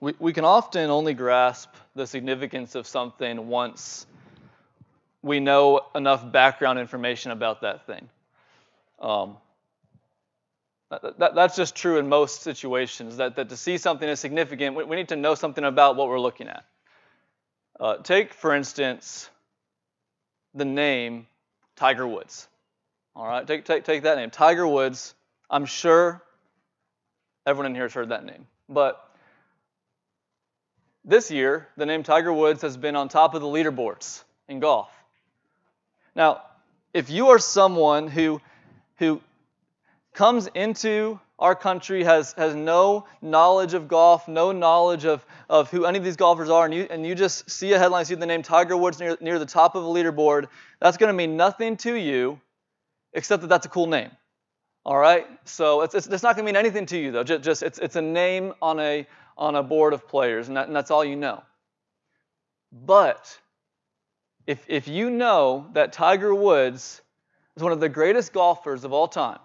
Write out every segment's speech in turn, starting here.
We, we can often only grasp the significance of something once we know enough background information about that thing. Um, that, that, that's just true in most situations, that, that to see something as significant, we, we need to know something about what we're looking at. Uh, take, for instance, the name Tiger Woods. All right, take, take, take that name. Tiger Woods, I'm sure everyone in here has heard that name. But this year, the name Tiger Woods has been on top of the leaderboards in golf. Now, if you are someone who, who comes into our country, has, has no knowledge of golf, no knowledge of, of who any of these golfers are, and you, and you just see a headline, see the name Tiger Woods near, near the top of a leaderboard, that's going to mean nothing to you except that that's a cool name. All right? So it's, it's, it's not going to mean anything to you, though. Just, just it's, it's a name on a, on a board of players, and, that, and that's all you know. But if, if you know that Tiger Woods is one of the greatest golfers of all time,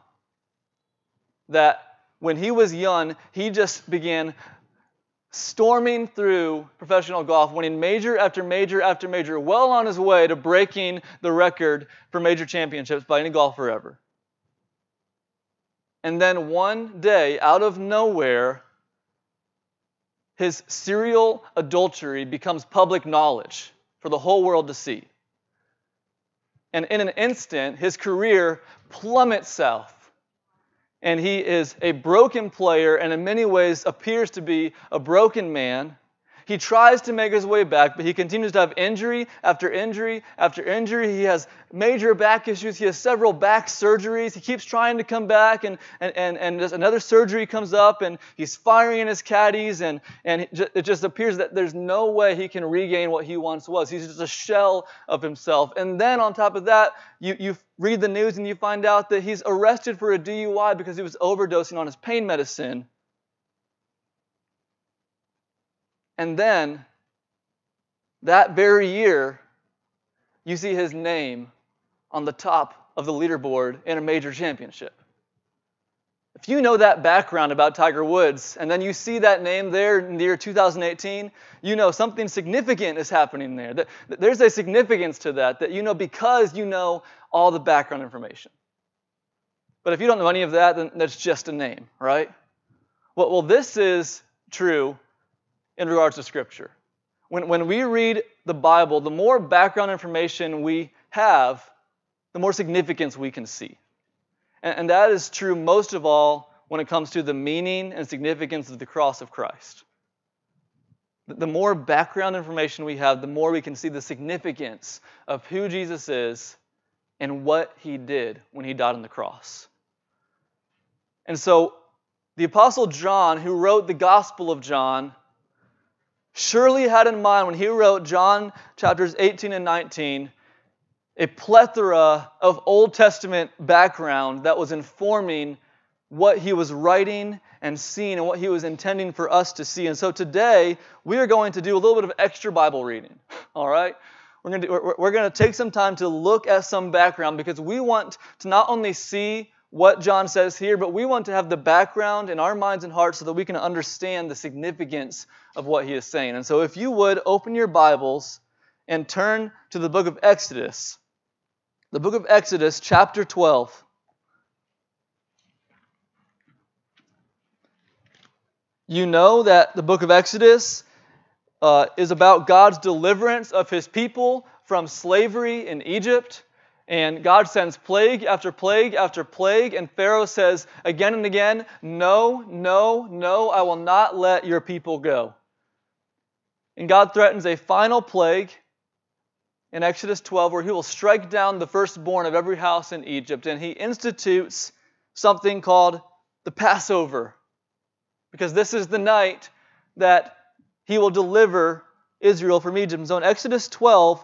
that when he was young, he just began storming through professional golf, winning major after major after major, well on his way to breaking the record for major championships by any golfer ever. And then one day, out of nowhere, his serial adultery becomes public knowledge for the whole world to see. And in an instant, his career plummets south. And he is a broken player and in many ways appears to be a broken man he tries to make his way back, but he continues to have injury after injury after injury. He has major back issues. He has several back surgeries. He keeps trying to come back, and, and, and, and another surgery comes up, and he's firing in his caddies, and, and it just appears that there's no way he can regain what he once was. He's just a shell of himself. And then on top of that, you, you read the news and you find out that he's arrested for a DUI because he was overdosing on his pain medicine. And then, that very year, you see his name on the top of the leaderboard in a major championship. If you know that background about Tiger Woods, and then you see that name there in the year 2018, you know something significant is happening there. That, There's a significance to that, that you know because you know all the background information. But if you don't know any of that, then that's just a name, right? Well, well this is true in regards to Scripture. When, when we read the Bible, the more background information we have, the more significance we can see. And, and that is true most of all when it comes to the meaning and significance of the cross of Christ. The more background information we have, the more we can see the significance of who Jesus is and what he did when he died on the cross. And so, the Apostle John, who wrote the Gospel of John, surely had in mind when he wrote John chapters 18 and 19 a plethora of Old Testament background that was informing what he was writing and seeing and what he was intending for us to see. And so today, we are going to do a little bit of extra Bible reading. All right? We're going, to, we're, going to take some time to look at some background because we want to not only see what John says here, but we want to have the background in our minds and hearts so that we can understand the significance of what he is saying. And so, if you would open your Bibles and turn to the book of Exodus, the book of Exodus, chapter 12. You know that the book of Exodus uh, is about God's deliverance of his people from slavery in Egypt. And God sends plague after plague after plague, and Pharaoh says again and again, No, no, no, I will not let your people go. And God threatens a final plague in Exodus 12 where he will strike down the firstborn of every house in Egypt, and he institutes something called the Passover. Because this is the night that he will deliver Israel from Egypt. So in Exodus 12,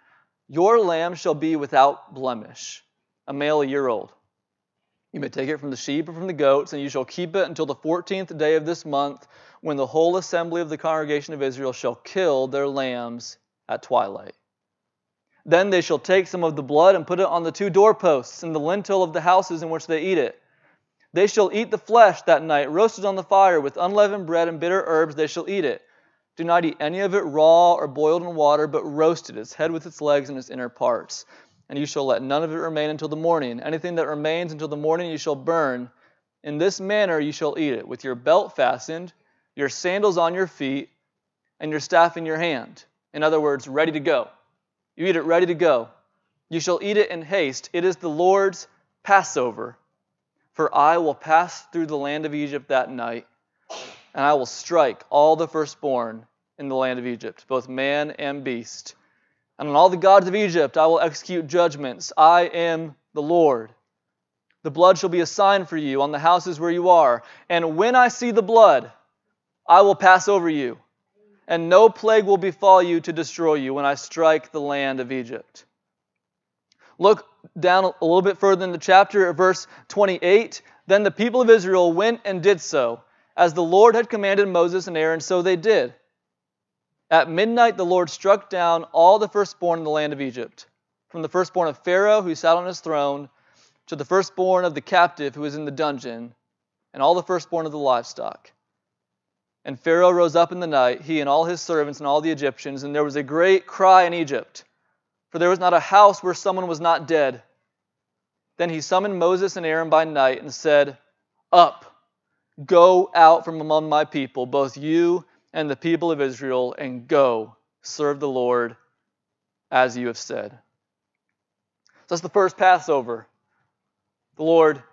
Your lamb shall be without blemish, a male a year old. You may take it from the sheep or from the goats, and you shall keep it until the fourteenth day of this month, when the whole assembly of the congregation of Israel shall kill their lambs at twilight. Then they shall take some of the blood and put it on the two doorposts and the lintel of the houses in which they eat it. They shall eat the flesh that night, roasted on the fire, with unleavened bread and bitter herbs, they shall eat it. Do not eat any of it raw or boiled in water, but roasted, its head with its legs and its inner parts. And you shall let none of it remain until the morning. Anything that remains until the morning you shall burn. In this manner you shall eat it, with your belt fastened, your sandals on your feet, and your staff in your hand. In other words, ready to go. You eat it ready to go. You shall eat it in haste. It is the Lord's Passover. For I will pass through the land of Egypt that night, and I will strike all the firstborn in the land of Egypt, both man and beast. And on all the gods of Egypt I will execute judgments. I am the Lord. The blood shall be a sign for you on the houses where you are. And when I see the blood, I will pass over you, and no plague will befall you to destroy you when I strike the land of Egypt. Look down a little bit further in the chapter at verse 28. Then the people of Israel went and did so. As the Lord had commanded Moses and Aaron, so they did. At midnight, the Lord struck down all the firstborn in the land of Egypt, from the firstborn of Pharaoh, who sat on his throne, to the firstborn of the captive who was in the dungeon, and all the firstborn of the livestock. And Pharaoh rose up in the night, he and all his servants and all the Egyptians, and there was a great cry in Egypt for there was not a house where someone was not dead. Then he summoned Moses and Aaron by night and said, Up, go out from among my people, both you and the people of Israel, and go serve the Lord as you have said. So that's the first Passover. The Lord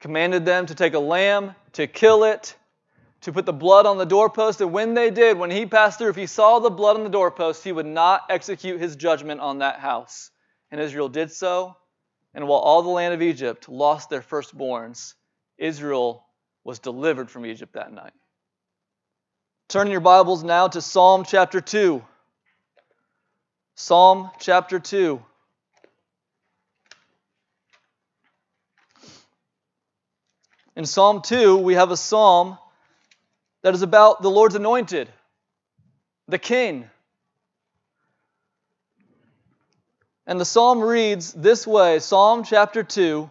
commanded them to take a lamb, to kill it, to put the blood on the doorpost. And when they did, when he passed through, if he saw the blood on the doorpost, he would not execute his judgment on that house. And Israel did so. And while all the land of Egypt lost their firstborns, Israel was delivered from Egypt that night. Turn your Bibles now to Psalm chapter 2. Psalm chapter 2. In Psalm 2, we have a psalm that is about the Lord's anointed, the king. And the psalm reads this way Psalm chapter 2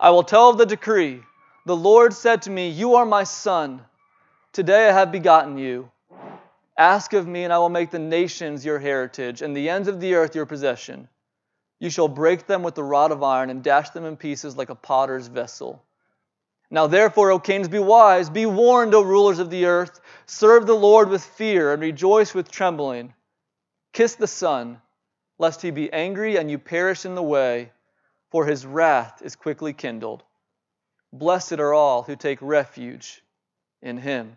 I will tell of the decree. The Lord said to me, You are my son. Today I have begotten you. Ask of me, and I will make the nations your heritage, and the ends of the earth your possession. You shall break them with the rod of iron, and dash them in pieces like a potter's vessel. Now, therefore, O kings, be wise, be warned, O rulers of the earth. Serve the Lord with fear and rejoice with trembling. Kiss the Son, lest he be angry and you perish in the way, for his wrath is quickly kindled. Blessed are all who take refuge in him.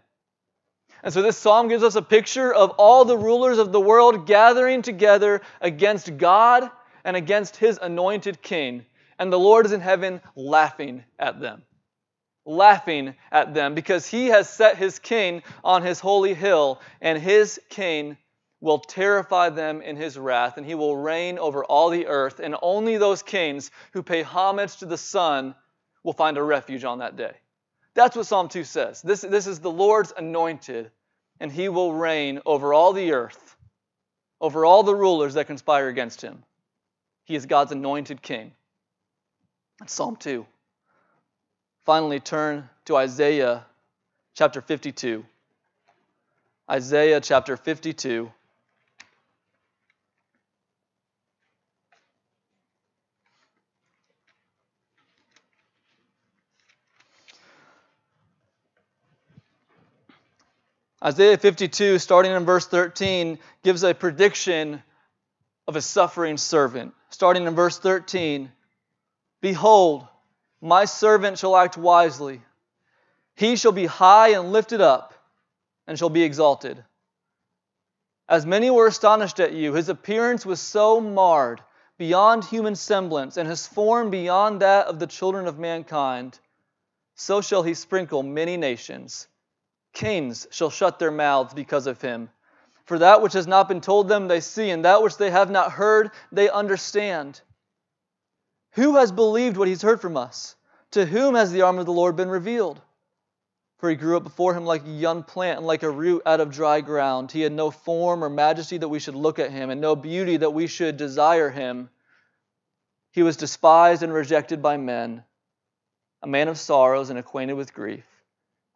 And so this psalm gives us a picture of all the rulers of the world gathering together against God and against his anointed king. And the Lord is in heaven laughing at them laughing at them because he has set his king on his holy hill, and his king will terrify them in his wrath, and he will reign over all the earth. And only those kings who pay homage to the Son will find a refuge on that day. That's what Psalm 2 says. This, this is the Lord's anointed, and he will reign over all the earth, over all the rulers that conspire against him. He is God's anointed king. That's Psalm 2 finally turn to Isaiah chapter 52. Isaiah chapter 52. Isaiah 52, starting in verse 13, gives a prediction of a suffering servant. Starting in verse 13 Behold, my servant shall act wisely. He shall be high and lifted up, and shall be exalted. As many were astonished at you, his appearance was so marred beyond human semblance, and his form beyond that of the children of mankind. So shall he sprinkle many nations. Kings shall shut their mouths because of him. For that which has not been told them they see, and that which they have not heard they understand. Who has believed what he's heard from us? To whom has the arm of the Lord been revealed? For he grew up before him like a young plant and like a root out of dry ground. He had no form or majesty that we should look at him, and no beauty that we should desire him. He was despised and rejected by men, a man of sorrows and acquainted with grief.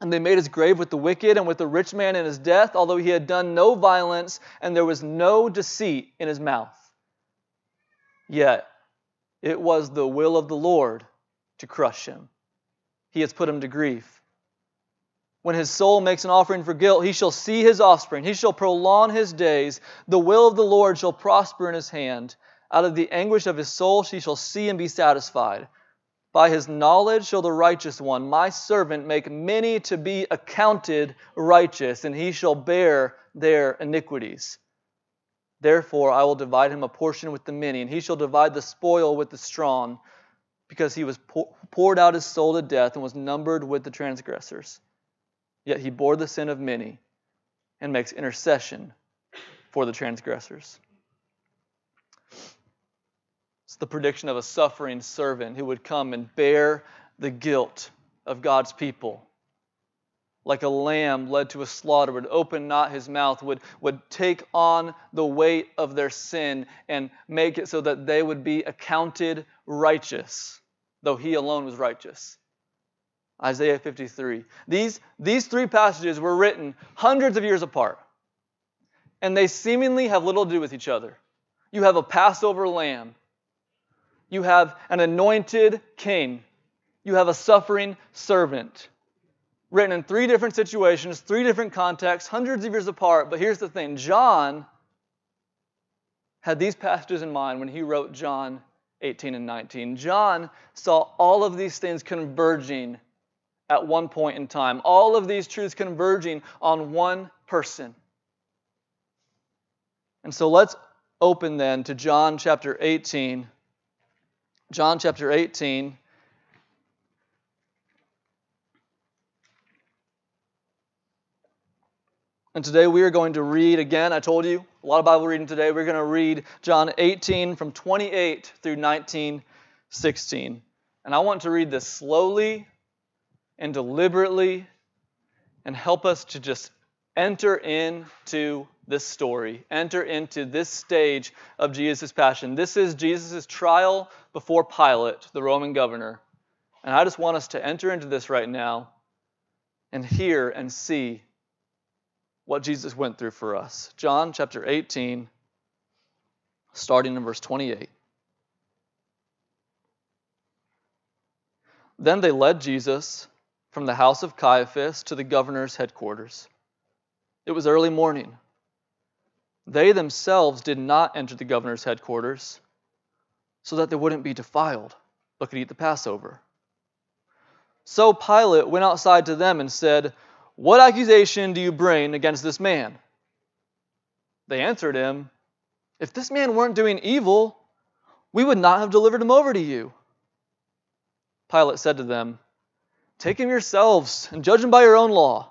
And they made his grave with the wicked and with the rich man in his death, although he had done no violence and there was no deceit in his mouth. Yet it was the will of the Lord to crush him he has put him to grief. When his soul makes an offering for guilt, he shall see his offspring. He shall prolong his days. The will of the Lord shall prosper in his hand. Out of the anguish of his soul she shall see and be satisfied. By his knowledge shall the righteous one, my servant, make many to be accounted righteous, and he shall bear their iniquities. Therefore I will divide him a portion with the many, and he shall divide the spoil with the strong because he was poured out his soul to death and was numbered with the transgressors. Yet he bore the sin of many and makes intercession for the transgressors. It's the prediction of a suffering servant who would come and bear the guilt of God's people. Like a lamb led to a slaughter, would open not his mouth, would, would take on the weight of their sin and make it so that they would be accounted righteous, though he alone was righteous. Isaiah 53. These, these three passages were written hundreds of years apart, and they seemingly have little to do with each other. You have a Passover lamb, you have an anointed king, you have a suffering servant. Written in three different situations, three different contexts, hundreds of years apart. But here's the thing John had these passages in mind when he wrote John 18 and 19. John saw all of these things converging at one point in time, all of these truths converging on one person. And so let's open then to John chapter 18. John chapter 18. And today we are going to read again. I told you a lot of Bible reading today. We're going to read John 18 from 28 through 19, 16. And I want to read this slowly and deliberately and help us to just enter into this story, enter into this stage of Jesus' passion. This is Jesus' trial before Pilate, the Roman governor. And I just want us to enter into this right now and hear and see what Jesus went through for us. John chapter 18, starting in verse 28. Then they led Jesus from the house of Caiaphas to the governor's headquarters. It was early morning. They themselves did not enter the governor's headquarters so that they wouldn't be defiled, but could eat the Passover. So Pilate went outside to them and said, what accusation do you bring against this man? They answered him, If this man weren't doing evil, we would not have delivered him over to you. Pilate said to them, Take him yourselves and judge him by your own law.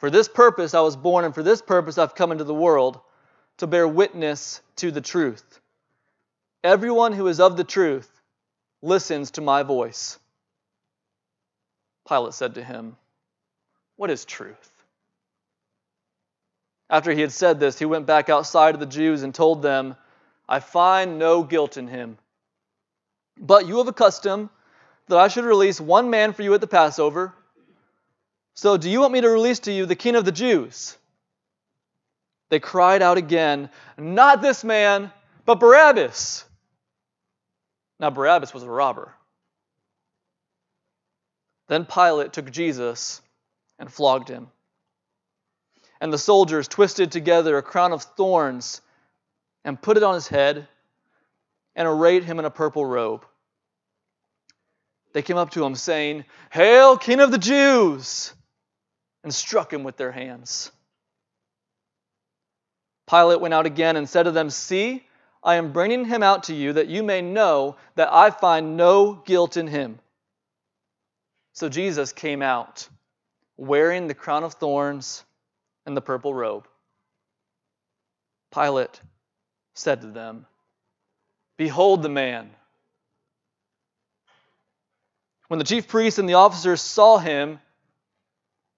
For this purpose I was born, and for this purpose I've come into the world, to bear witness to the truth. Everyone who is of the truth listens to my voice. Pilate said to him, What is truth? After he had said this, he went back outside of the Jews and told them, I find no guilt in him. But you have a custom that I should release one man for you at the Passover. So do you want me to release to you the king of the Jews? They cried out again, Not this man, but Barabbas. Now, Barabbas was a robber. Then Pilate took Jesus and flogged him. And the soldiers twisted together a crown of thorns and put it on his head and arrayed him in a purple robe. They came up to him, saying, Hail, King of the Jews! And struck him with their hands. Pilate went out again and said to them, See, I am bringing him out to you that you may know that I find no guilt in him. So Jesus came out, wearing the crown of thorns and the purple robe. Pilate said to them, Behold the man. When the chief priests and the officers saw him,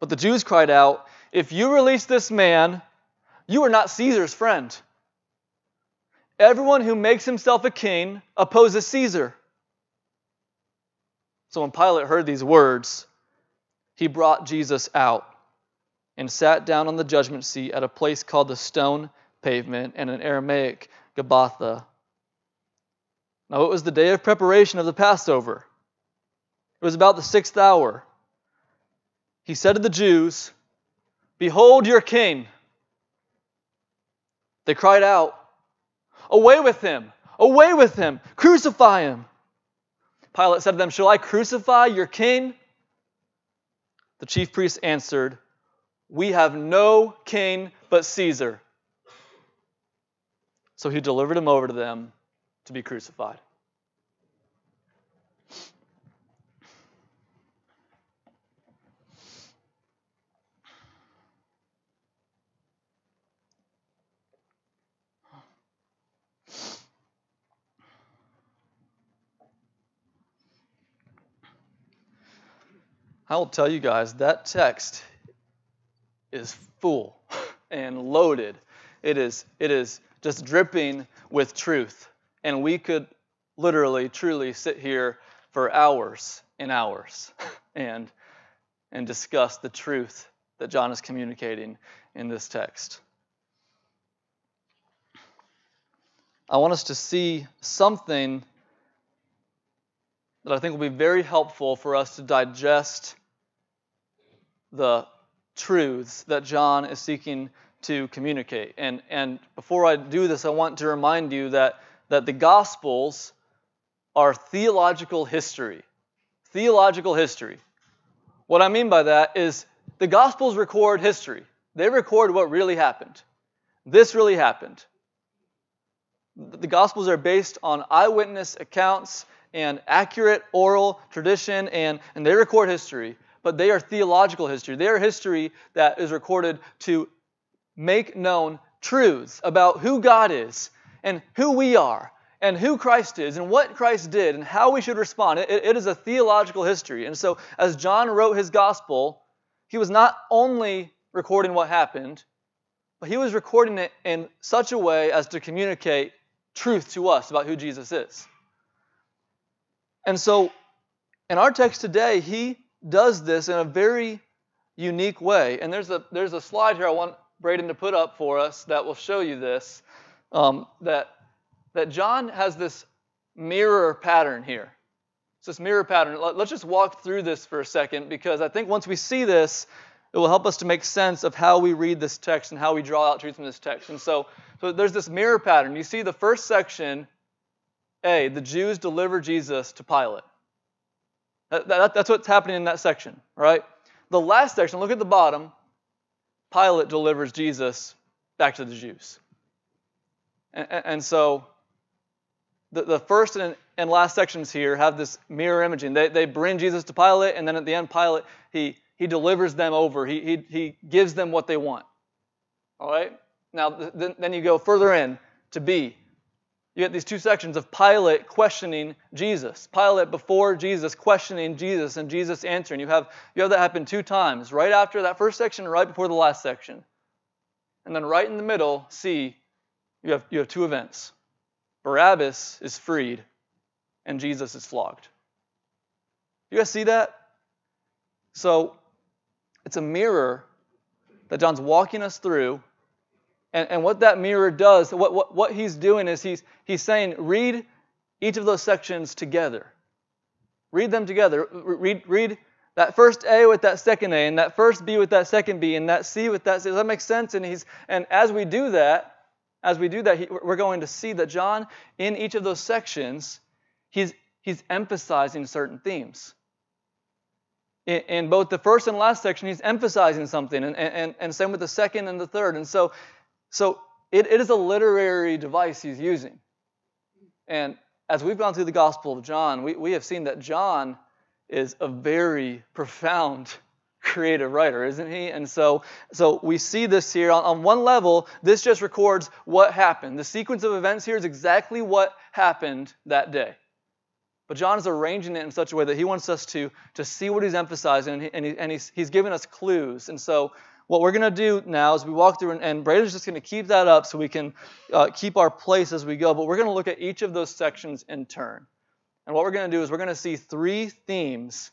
But the Jews cried out, If you release this man, you are not Caesar's friend. Everyone who makes himself a king opposes Caesar. So when Pilate heard these words, he brought Jesus out and sat down on the judgment seat at a place called the stone pavement and in Aramaic, Gabbatha. Now it was the day of preparation of the Passover. It was about the sixth hour. He said to the Jews, Behold your king. They cried out, Away with him! Away with him! Crucify him! Pilate said to them, Shall I crucify your king? The chief priests answered, We have no king but Caesar. So he delivered him over to them to be crucified. I will tell you guys that text is full and loaded. It is, it is just dripping with truth. And we could literally, truly sit here for hours and hours and, and discuss the truth that John is communicating in this text. I want us to see something that I think will be very helpful for us to digest the truths that John is seeking to communicate. And, and before I do this, I want to remind you that, that the Gospels are theological history. Theological history. What I mean by that is the Gospels record history, they record what really happened. This really happened. The Gospels are based on eyewitness accounts and accurate oral tradition, and, and they record history, but they are theological history. They are history that is recorded to make known truths about who God is and who we are and who Christ is and what Christ did and how we should respond. It, it is a theological history. And so, as John wrote his gospel, he was not only recording what happened, but he was recording it in such a way as to communicate truth to us about who Jesus is. And so, in our text today, he does this in a very unique way. And there's a, there's a slide here I want Braden to put up for us that will show you this. Um, that that John has this mirror pattern here. It's this mirror pattern. Let's just walk through this for a second because I think once we see this, it will help us to make sense of how we read this text and how we draw out truth from this text. And so, so there's this mirror pattern. You see the first section, A, the Jews deliver Jesus to Pilate. That, that, that's what's happening in that section, right? The last section, look at the bottom. Pilate delivers Jesus back to the Jews. And, and so the, the first and, and last sections here have this mirror imaging. They, they bring Jesus to Pilate, and then at the end, Pilate, he, he delivers them over. He, he, he gives them what they want. All right? Now, then, then you go further in to B. You get these two sections of Pilate questioning Jesus. Pilate before Jesus questioning Jesus and Jesus answering. You have, you have that happen two times, right after that first section right before the last section. And then right in the middle, C, you have, you have two events. Barabbas is freed, and Jesus is flogged. You guys see that? So it's a mirror that John's walking us through. And, and what that mirror does, what, what, what he's doing is he's, he's saying, read each of those sections together. Read them together. Read, read that first A with that second A, and that first B with that second B, and that C with that C. Does that make sense? And, he's, and as we do that, as we do that, we're going to see that John, in each of those sections, he's, he's emphasizing certain themes. In, in both the first and last section, he's emphasizing something, and, and, and same with the second and the third. And so, so it, it is a literary device he's using. And as we've gone through the Gospel of John, we, we have seen that John is a very profound creative writer, isn't he? And so, so we see this here. On, on one level, this just records what happened. The sequence of events here is exactly what happened that day. But John is arranging it in such a way that he wants us to, to see what he's emphasizing, and, he, and, he, and he's, he's giving us clues. And so, what we're going to do now is we walk through, and, and Braden's just going to keep that up so we can uh, keep our place as we go. But we're going to look at each of those sections in turn. And what we're going to do is we're going to see three themes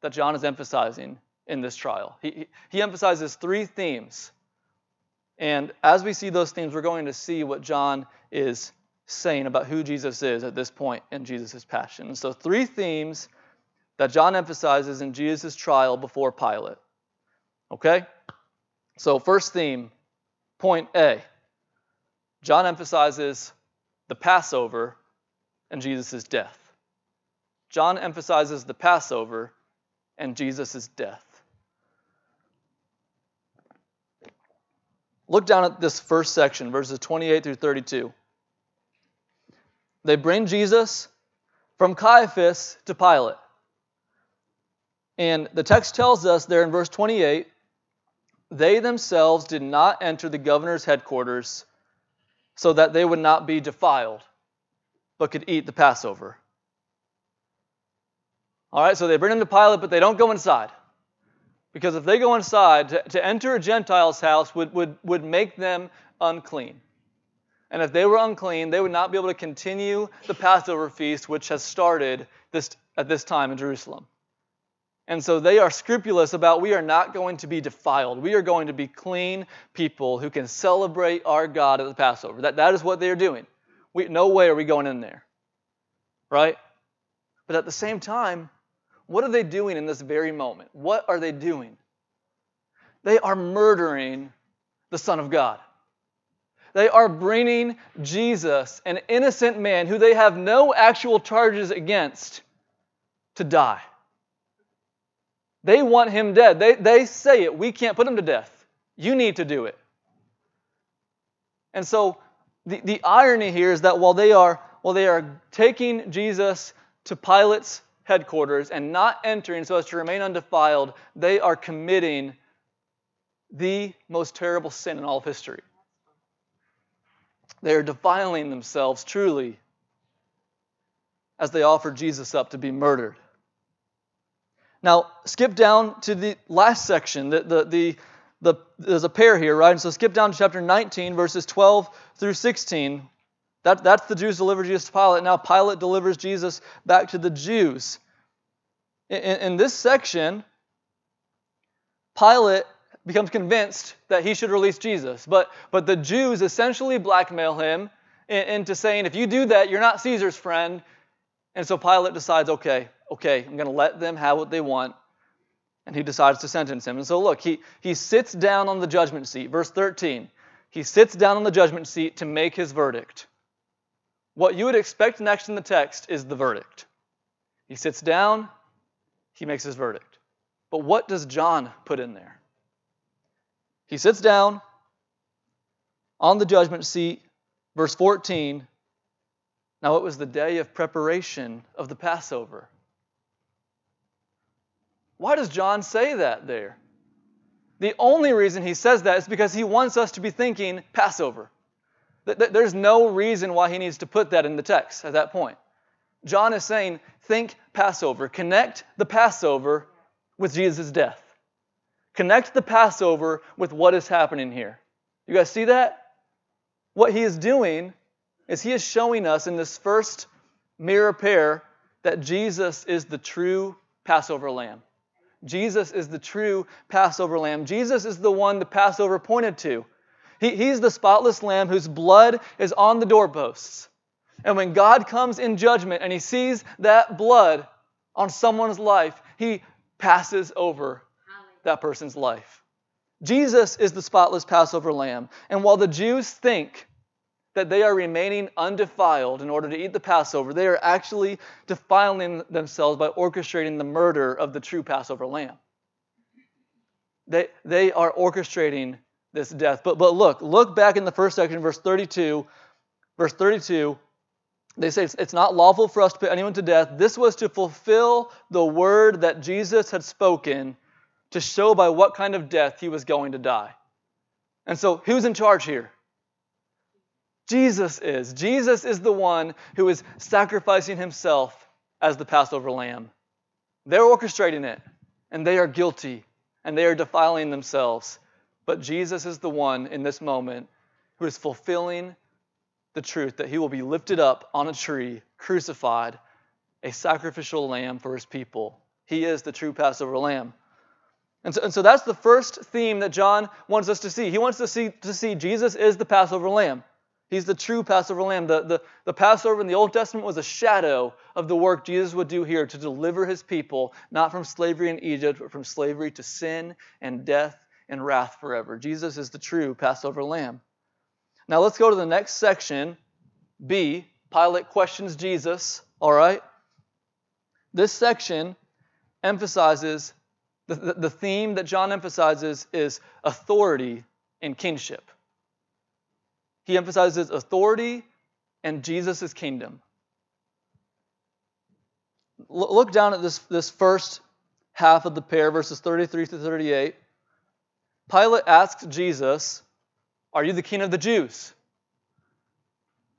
that John is emphasizing in this trial. He, he emphasizes three themes. And as we see those themes, we're going to see what John is saying about who Jesus is at this point in Jesus' passion. And so, three themes that John emphasizes in Jesus' trial before Pilate. Okay? So, first theme, point A. John emphasizes the Passover and Jesus' death. John emphasizes the Passover and Jesus' death. Look down at this first section, verses 28 through 32. They bring Jesus from Caiaphas to Pilate. And the text tells us there in verse 28 they themselves did not enter the governor's headquarters so that they would not be defiled, but could eat the Passover. All right, so they bring him to Pilate, but they don't go inside. Because if they go inside, to, to enter a Gentile's house would, would, would make them unclean. And if they were unclean, they would not be able to continue the Passover feast, which has started this, at this time in Jerusalem. And so they are scrupulous about we are not going to be defiled. We are going to be clean people who can celebrate our God at the Passover. That, that is what they are doing. We, no way are we going in there. Right? But at the same time, what are they doing in this very moment? What are they doing? They are murdering the Son of God. They are bringing Jesus, an innocent man who they have no actual charges against, to die. They want him dead. They, they say it. We can't put him to death. You need to do it. And so the, the irony here is that while they are while they are taking Jesus to Pilate's headquarters and not entering so as to remain undefiled, they are committing the most terrible sin in all of history. They are defiling themselves truly as they offer Jesus up to be murdered. Now, skip down to the last section. The, the, the, the, there's a pair here, right? And so skip down to chapter 19, verses 12 through 16. That, that's the Jews deliver Jesus to Pilate. Now Pilate delivers Jesus back to the Jews. In, in this section, Pilate becomes convinced that he should release Jesus. But, but the Jews essentially blackmail him into saying, if you do that, you're not Caesar's friend. And so Pilate decides, okay, okay, I'm going to let them have what they want. And he decides to sentence him. And so look, he, he sits down on the judgment seat. Verse 13. He sits down on the judgment seat to make his verdict. What you would expect next in the text is the verdict. He sits down, he makes his verdict. But what does John put in there? He sits down on the judgment seat, verse 14. Now it was the day of preparation of the Passover. Why does John say that there? The only reason he says that is because he wants us to be thinking Passover. There's no reason why he needs to put that in the text at that point. John is saying, think Passover. Connect the Passover with Jesus' death. Connect the Passover with what is happening here. You guys see that? What he is doing is he is showing us in this first mirror pair that Jesus is the true Passover lamb. Jesus is the true Passover lamb. Jesus is the one the Passover pointed to. He, he's the spotless lamb whose blood is on the doorposts. And when God comes in judgment and he sees that blood on someone's life, he passes over that person's life. Jesus is the spotless Passover lamb. And while the Jews think that they are remaining undefiled in order to eat the Passover, they are actually defiling themselves by orchestrating the murder of the true Passover lamb. They, they are orchestrating this death. But, but look, look back in the first section, verse 32. Verse 32, they say it's, it's not lawful for us to put anyone to death. This was to fulfill the word that Jesus had spoken to show by what kind of death he was going to die. And so, who's in charge here? Jesus is. Jesus is the one who is sacrificing himself as the Passover lamb. They're orchestrating it, and they are guilty, and they are defiling themselves. But Jesus is the one in this moment who is fulfilling the truth that he will be lifted up on a tree, crucified, a sacrificial lamb for his people. He is the true Passover lamb. And so, and so that's the first theme that John wants us to see. He wants to see, to see Jesus is the Passover lamb. He's the true Passover lamb. The, the, the Passover in the Old Testament was a shadow of the work Jesus would do here to deliver his people, not from slavery in Egypt, but from slavery to sin and death and wrath forever. Jesus is the true Passover lamb. Now let's go to the next section. B. Pilate questions Jesus. All right? This section emphasizes the, the, the theme that John emphasizes is authority and kingship. He emphasizes authority and Jesus' kingdom. Look down at this, this first half of the pair, verses 33 to 38. Pilate asks Jesus, Are you the king of the Jews?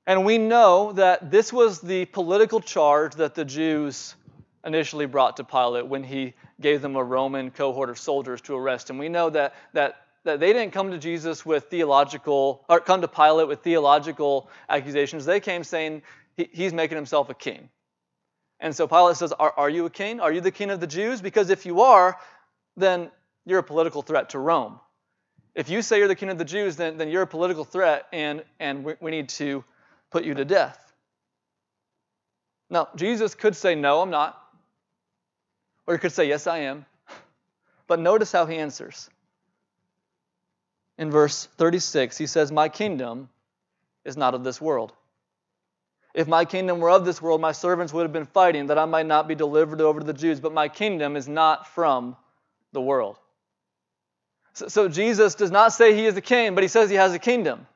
And we know that this was the political charge that the Jews initially brought to Pilate when he gave them a Roman cohort of soldiers to arrest him. We know that, that that they didn't come to Jesus with theological, or come to Pilate with theological accusations. They came saying he, he's making himself a king. And so Pilate says, are, are you a king? Are you the king of the Jews? Because if you are, then you're a political threat to Rome. If you say you're the king of the Jews, then, then you're a political threat, and, and we, we need to put you to death. Now, Jesus could say, No, I'm not. Or he could say, Yes, I am. But notice how he answers. In verse 36, he says, My kingdom is not of this world. If my kingdom were of this world, my servants would have been fighting that I might not be delivered over to the Jews. But my kingdom is not from the world. So, so, Jesus does not say he is a king, but he says he has a kingdom.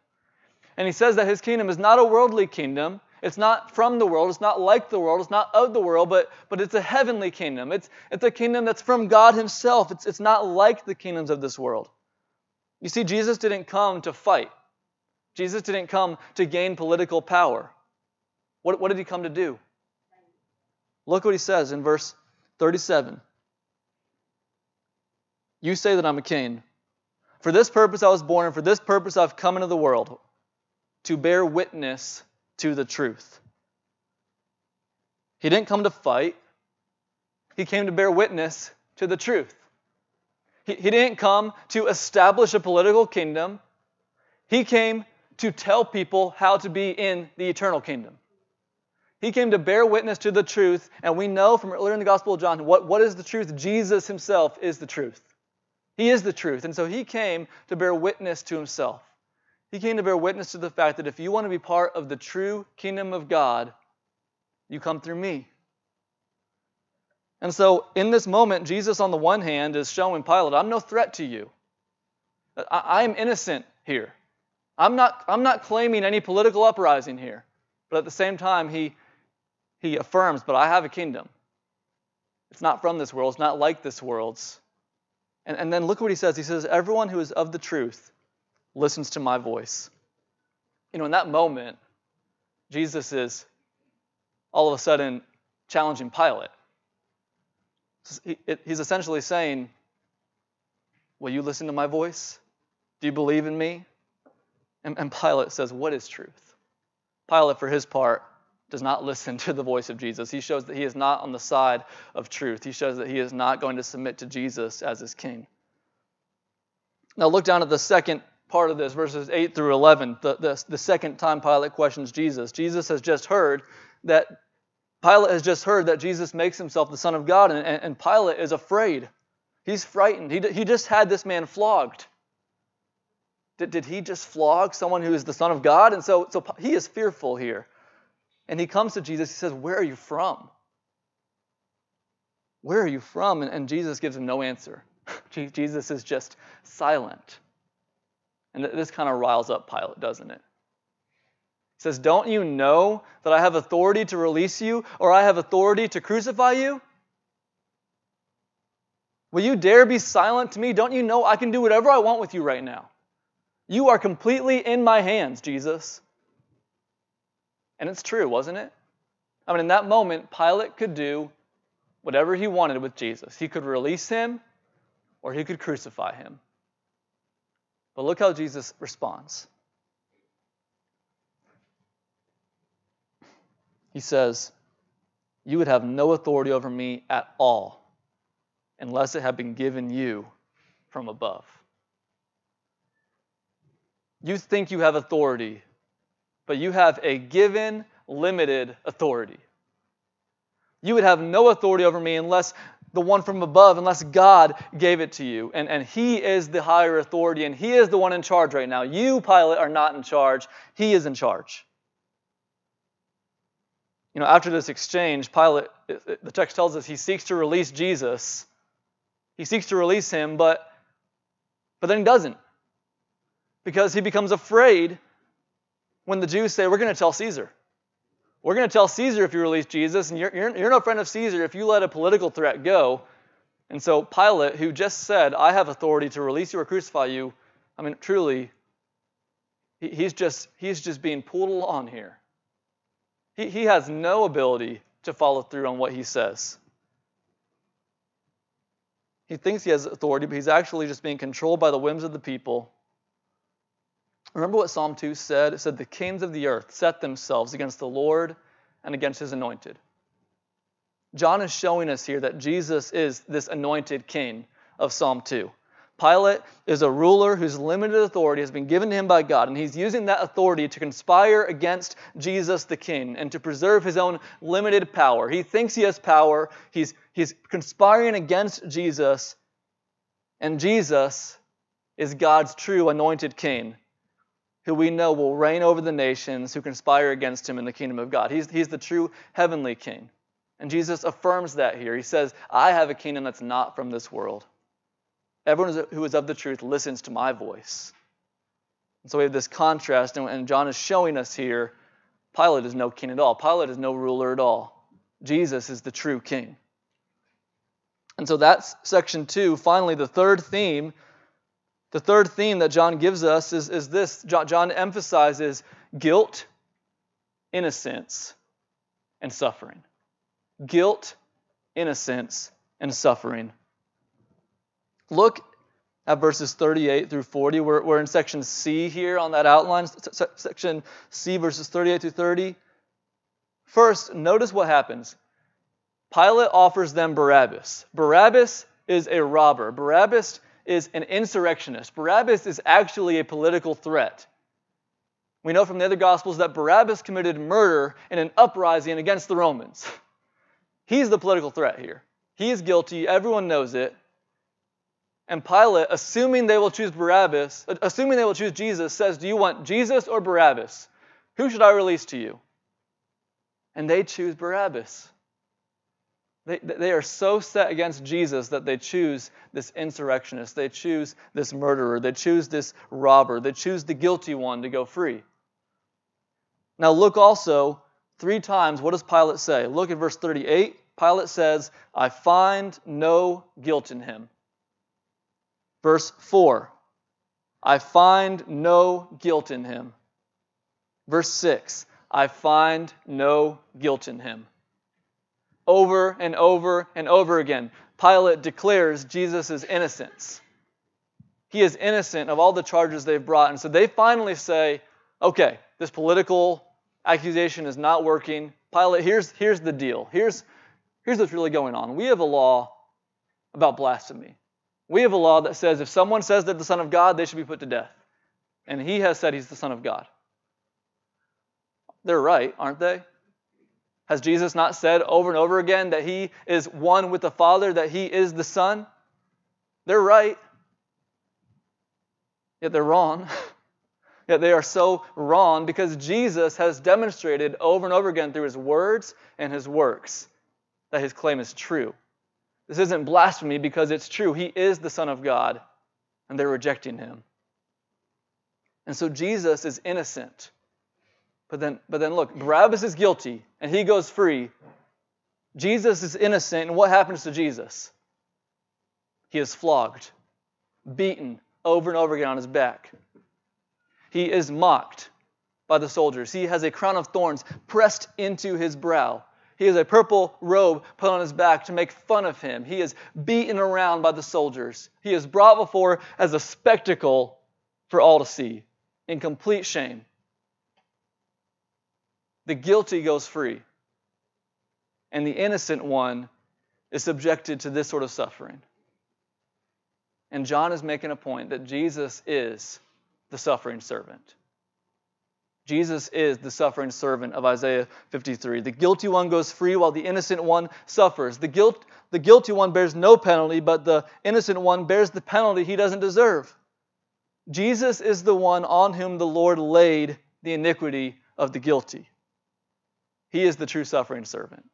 And he says that his kingdom is not a worldly kingdom. It's not from the world. It's not like the world. It's not of the world, but, but it's a heavenly kingdom. It's, it's a kingdom that's from God himself. It's, it's not like the kingdoms of this world. You see, Jesus didn't come to fight. Jesus didn't come to gain political power. What, what did he come to do? Look what he says in verse 37. You say that I'm a king. For this purpose I was born, and for this purpose I've come into the world, to bear witness to the truth. He didn't come to fight, he came to bear witness to the truth. He, didn't come to establish a political kingdom, he came to tell people how to be in the eternal kingdom. He came to bear witness to the truth, and we know from earlier in the Gospel of John what, what is the truth? Jesus himself is the truth. He is the truth. And so he came to bear witness to himself. He came to bear witness to the fact that if you want to be part of the true kingdom of God, you come through me. And so, in this moment, Jesus, on the one hand, is showing Pilate, I'm no threat to you. I am innocent here. I'm not, I'm not claiming any political uprising here. But at the same time, he, he affirms, But I have a kingdom. It's not from this world, it's not like this world's. And, and then look what he says. He says, Everyone who is of the truth listens to my voice. You know, in that moment, Jesus is all of a sudden challenging Pilate. He's essentially saying, Will you listen to my voice? Do you believe in me? And, and Pilate says, What is truth? Pilate, for his part, does not listen to the voice of Jesus. He shows that he is not on the side of truth. He shows that he is not going to submit to Jesus as his king. Now, look down at the second part of this, verses 8 through 11, the, the, the second time Pilate questions Jesus. Jesus has just heard that Pilate has just heard that Jesus makes himself the Son of God, and, and Pilate is afraid. He's frightened. He, he just had this man flogged. Did, did he just flog someone who is the Son of God? And so, so he is fearful here. And he comes to Jesus. He says, Where are you from? Where are you from? And, and Jesus gives him no answer. Jesus is just silent. And this kind of riles up Pilate, doesn't it? He says, Don't you know that I have authority to release you or I have authority to crucify you? Will you dare be silent to me? Don't you know I can do whatever I want with you right now? You are completely in my hands, Jesus. And it's true, wasn't it? I mean, in that moment, Pilate could do whatever he wanted with Jesus. He could release him or he could crucify him. But look how Jesus responds. He says, You would have no authority over me at all unless it had been given you from above. You think you have authority, but you have a given, limited authority. You would have no authority over me unless the one from above unless God gave it to you. And, and He is the higher authority, and He is the one in charge right now. You, Pilate, are not in charge. He is in charge. You know, after this exchange, Pilate, the text tells us he seeks to release Jesus. He seeks to release him, but, but then he doesn't. Because he becomes afraid when the Jews say, We're going to tell Caesar. We're going to tell Caesar if you release Jesus, and you're, you're, you're no friend of Caesar if you let a political threat go. And so Pilate, who just said, I have authority to release you or crucify you, I mean, truly, he, he's, just, he's just being pulled along here. He, he has no ability to follow through on what he says. He thinks he has authority, but he's actually just being controlled by the whims of the people. Remember what Psalm 2 said? It said, The kings of the earth set themselves against the Lord and against his anointed. John is showing us here that Jesus is this anointed king of Psalm 2. Pilate is a ruler whose limited authority has been given to him by God, and he's using that authority to conspire against Jesus the King and to preserve his own limited power. He thinks he has power, he's, he's conspiring against Jesus, and Jesus is God's true anointed King, who we know will reign over the nations who conspire against him in the kingdom of God. He's, he's the true heavenly King. And Jesus affirms that here. He says, I have a kingdom that's not from this world. Everyone who is of the truth listens to my voice. And so we have this contrast, and John is showing us here Pilate is no king at all. Pilate is no ruler at all. Jesus is the true king. And so that's section two. Finally, the third theme. The third theme that John gives us is, is this John emphasizes guilt, innocence, and suffering. Guilt, innocence, and suffering. Look at verses 38 through 40. We're, we're in section C here on that outline, section C, verses 38 through 30. First, notice what happens. Pilate offers them Barabbas. Barabbas is a robber. Barabbas is an insurrectionist. Barabbas is actually a political threat. We know from the other Gospels that Barabbas committed murder in an uprising against the Romans. He's the political threat here. He is guilty. Everyone knows it. And Pilate, assuming they will choose Barabbas, assuming they will choose Jesus, says, Do you want Jesus or Barabbas? Who should I release to you? And they choose Barabbas. They, they are so set against Jesus that they choose this insurrectionist. They choose this murderer. They choose this robber. They choose the guilty one to go free. Now, look also three times. What does Pilate say? Look at verse 38. Pilate says, I find no guilt in him. Verse 4 I find no guilt in him. Verse 6 I find no guilt in him. Over and over and over again, Pilate declares Jesus' innocence. He is innocent of all the charges they've brought. And so they finally say, okay, this political accusation is not working. Pilate, here's, here's the deal. Here's, here's what's really going on. We have a law about blasphemy. We have a law that says if someone says they're the Son of God, they should be put to death. And he has said he's the Son of God. They're right, aren't they? Has Jesus not said over and over again that he is one with the Father, that he is the Son? They're right. Yet they're wrong. Yet they are so wrong because Jesus has demonstrated over and over again through his words and his works that his claim is true. This isn't blasphemy because it's true. He is the Son of God, and they're rejecting him. And so Jesus is innocent. But then, but then look, Barabbas is guilty, and he goes free. Jesus is innocent, and what happens to Jesus? He is flogged, beaten over and over again on his back. He is mocked by the soldiers. He has a crown of thorns pressed into his brow. He has a purple robe put on his back to make fun of him. He is beaten around by the soldiers. He is brought before as a spectacle for all to see in complete shame. The guilty goes free, and the innocent one is subjected to this sort of suffering. And John is making a point that Jesus is the suffering servant. Jesus is the suffering servant of Isaiah 53. The guilty one goes free while the innocent one suffers. The, guilt, the guilty one bears no penalty, but the innocent one bears the penalty he doesn't deserve. Jesus is the one on whom the Lord laid the iniquity of the guilty. He is the true suffering servant.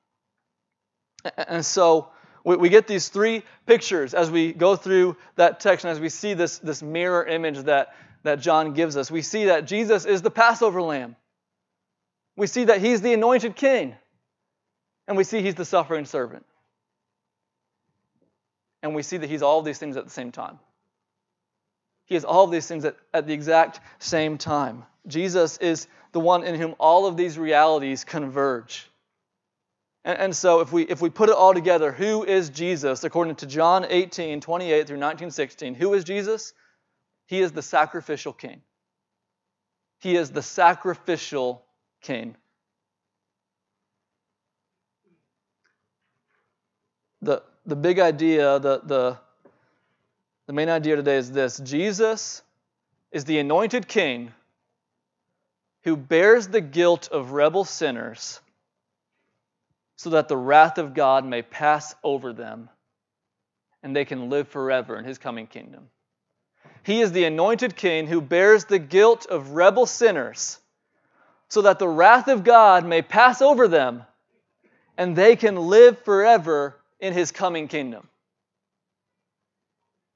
And so we get these three pictures as we go through that text and as we see this, this mirror image that that John gives us. We see that Jesus is the Passover lamb. We see that he's the anointed king. And we see he's the suffering servant. And we see that he's all of these things at the same time. He is all of these things at, at the exact same time. Jesus is the one in whom all of these realities converge. And, and so if we if we put it all together, who is Jesus according to John 18, 28 through 19, 16? Who is Jesus? He is the sacrificial king. He is the sacrificial king. The, the big idea, the, the, the main idea today is this Jesus is the anointed king who bears the guilt of rebel sinners so that the wrath of God may pass over them and they can live forever in his coming kingdom. He is the anointed king who bears the guilt of rebel sinners so that the wrath of God may pass over them and they can live forever in his coming kingdom.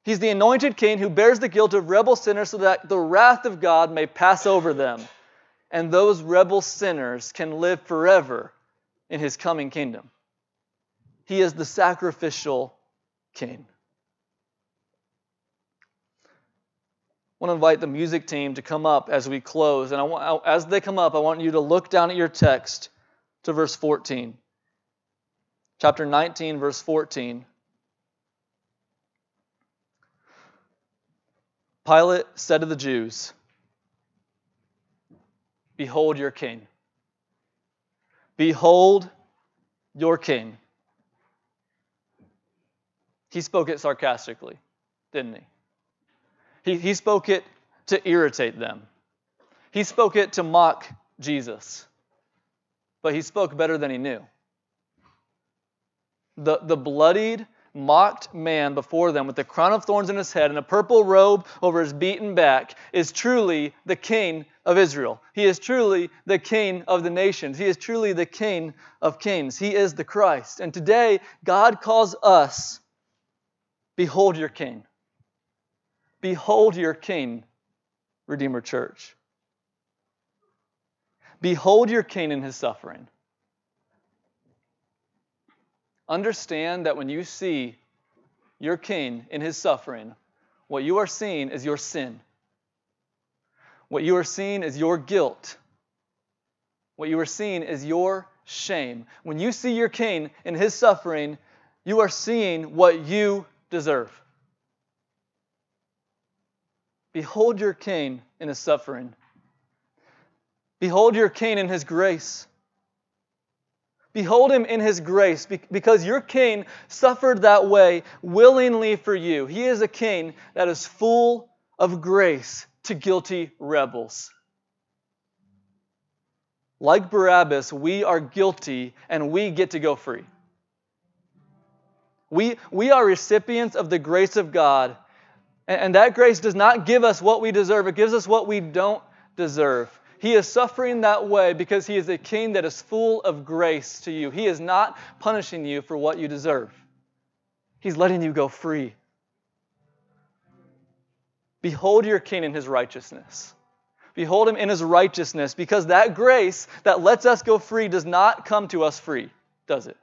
He's the anointed king who bears the guilt of rebel sinners so that the wrath of God may pass over them and those rebel sinners can live forever in his coming kingdom. He is the sacrificial king. Want to invite the music team to come up as we close. And I want, as they come up, I want you to look down at your text to verse 14. Chapter 19, verse 14. Pilate said to the Jews, Behold your king. Behold your king. He spoke it sarcastically, didn't he? He, he spoke it to irritate them. He spoke it to mock Jesus. But he spoke better than he knew. The, the bloodied, mocked man before them with the crown of thorns in his head and a purple robe over his beaten back is truly the king of Israel. He is truly the king of the nations. He is truly the king of kings. He is the Christ. And today, God calls us, Behold your king. Behold your king, Redeemer Church. Behold your king in his suffering. Understand that when you see your king in his suffering, what you are seeing is your sin. What you are seeing is your guilt. What you are seeing is your shame. When you see your king in his suffering, you are seeing what you deserve. Behold your King in his suffering. Behold your King in his grace. Behold him in his grace because your king suffered that way willingly for you. He is a king that is full of grace to guilty rebels. Like Barabbas, we are guilty and we get to go free. We, we are recipients of the grace of God and that grace does not give us what we deserve, it gives us what we don't deserve. He is suffering that way because he is a king that is full of grace to you. He is not punishing you for what you deserve, he's letting you go free. Behold your king in his righteousness. Behold him in his righteousness because that grace that lets us go free does not come to us free, does it?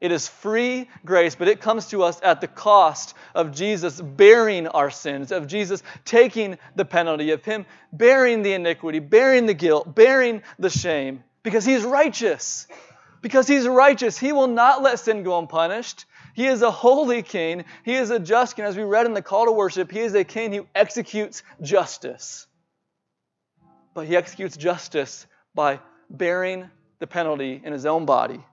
It is free grace, but it comes to us at the cost of Jesus bearing our sins, of Jesus taking the penalty, of Him bearing the iniquity, bearing the guilt, bearing the shame, because He's righteous. Because He's righteous, He will not let sin go unpunished. He is a holy king. He is a just king. As we read in the call to worship, He is a king who executes justice. But He executes justice by bearing the penalty in His own body.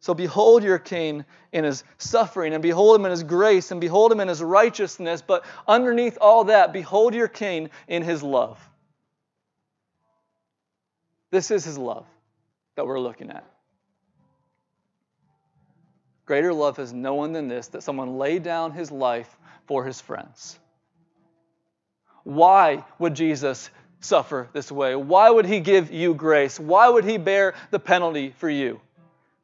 So behold your king in his suffering, and behold him in his grace, and behold him in his righteousness. But underneath all that, behold your king in his love. This is his love that we're looking at. Greater love has no one than this that someone lay down his life for his friends. Why would Jesus suffer this way? Why would he give you grace? Why would he bear the penalty for you?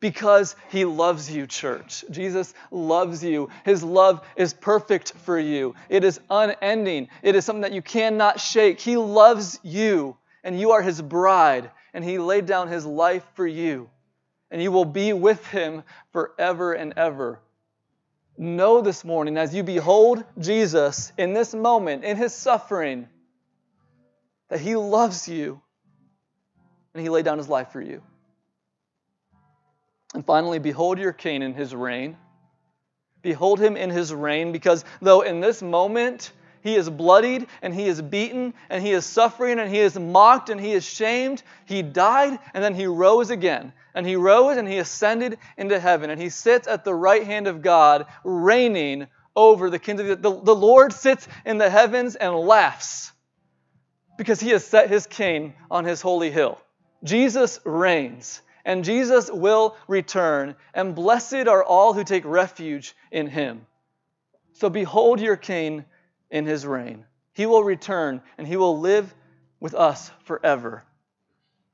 Because he loves you, church. Jesus loves you. His love is perfect for you, it is unending, it is something that you cannot shake. He loves you, and you are his bride, and he laid down his life for you, and you will be with him forever and ever. Know this morning as you behold Jesus in this moment, in his suffering, that he loves you and he laid down his life for you. And finally, behold your king in his reign. Behold him in his reign, because though in this moment he is bloodied and he is beaten and he is suffering and he is mocked and he is shamed, he died and then he rose again. And he rose and he ascended into heaven and he sits at the right hand of God, reigning over the kingdom. The, the Lord sits in the heavens and laughs because he has set his king on his holy hill. Jesus reigns and Jesus will return, and blessed are all who take refuge in him. So behold your king in his reign. He will return, and he will live with us forever.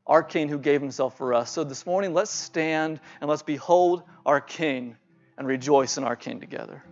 Our king who gave himself for us. So this morning, let's stand and let's behold our king and rejoice in our king together.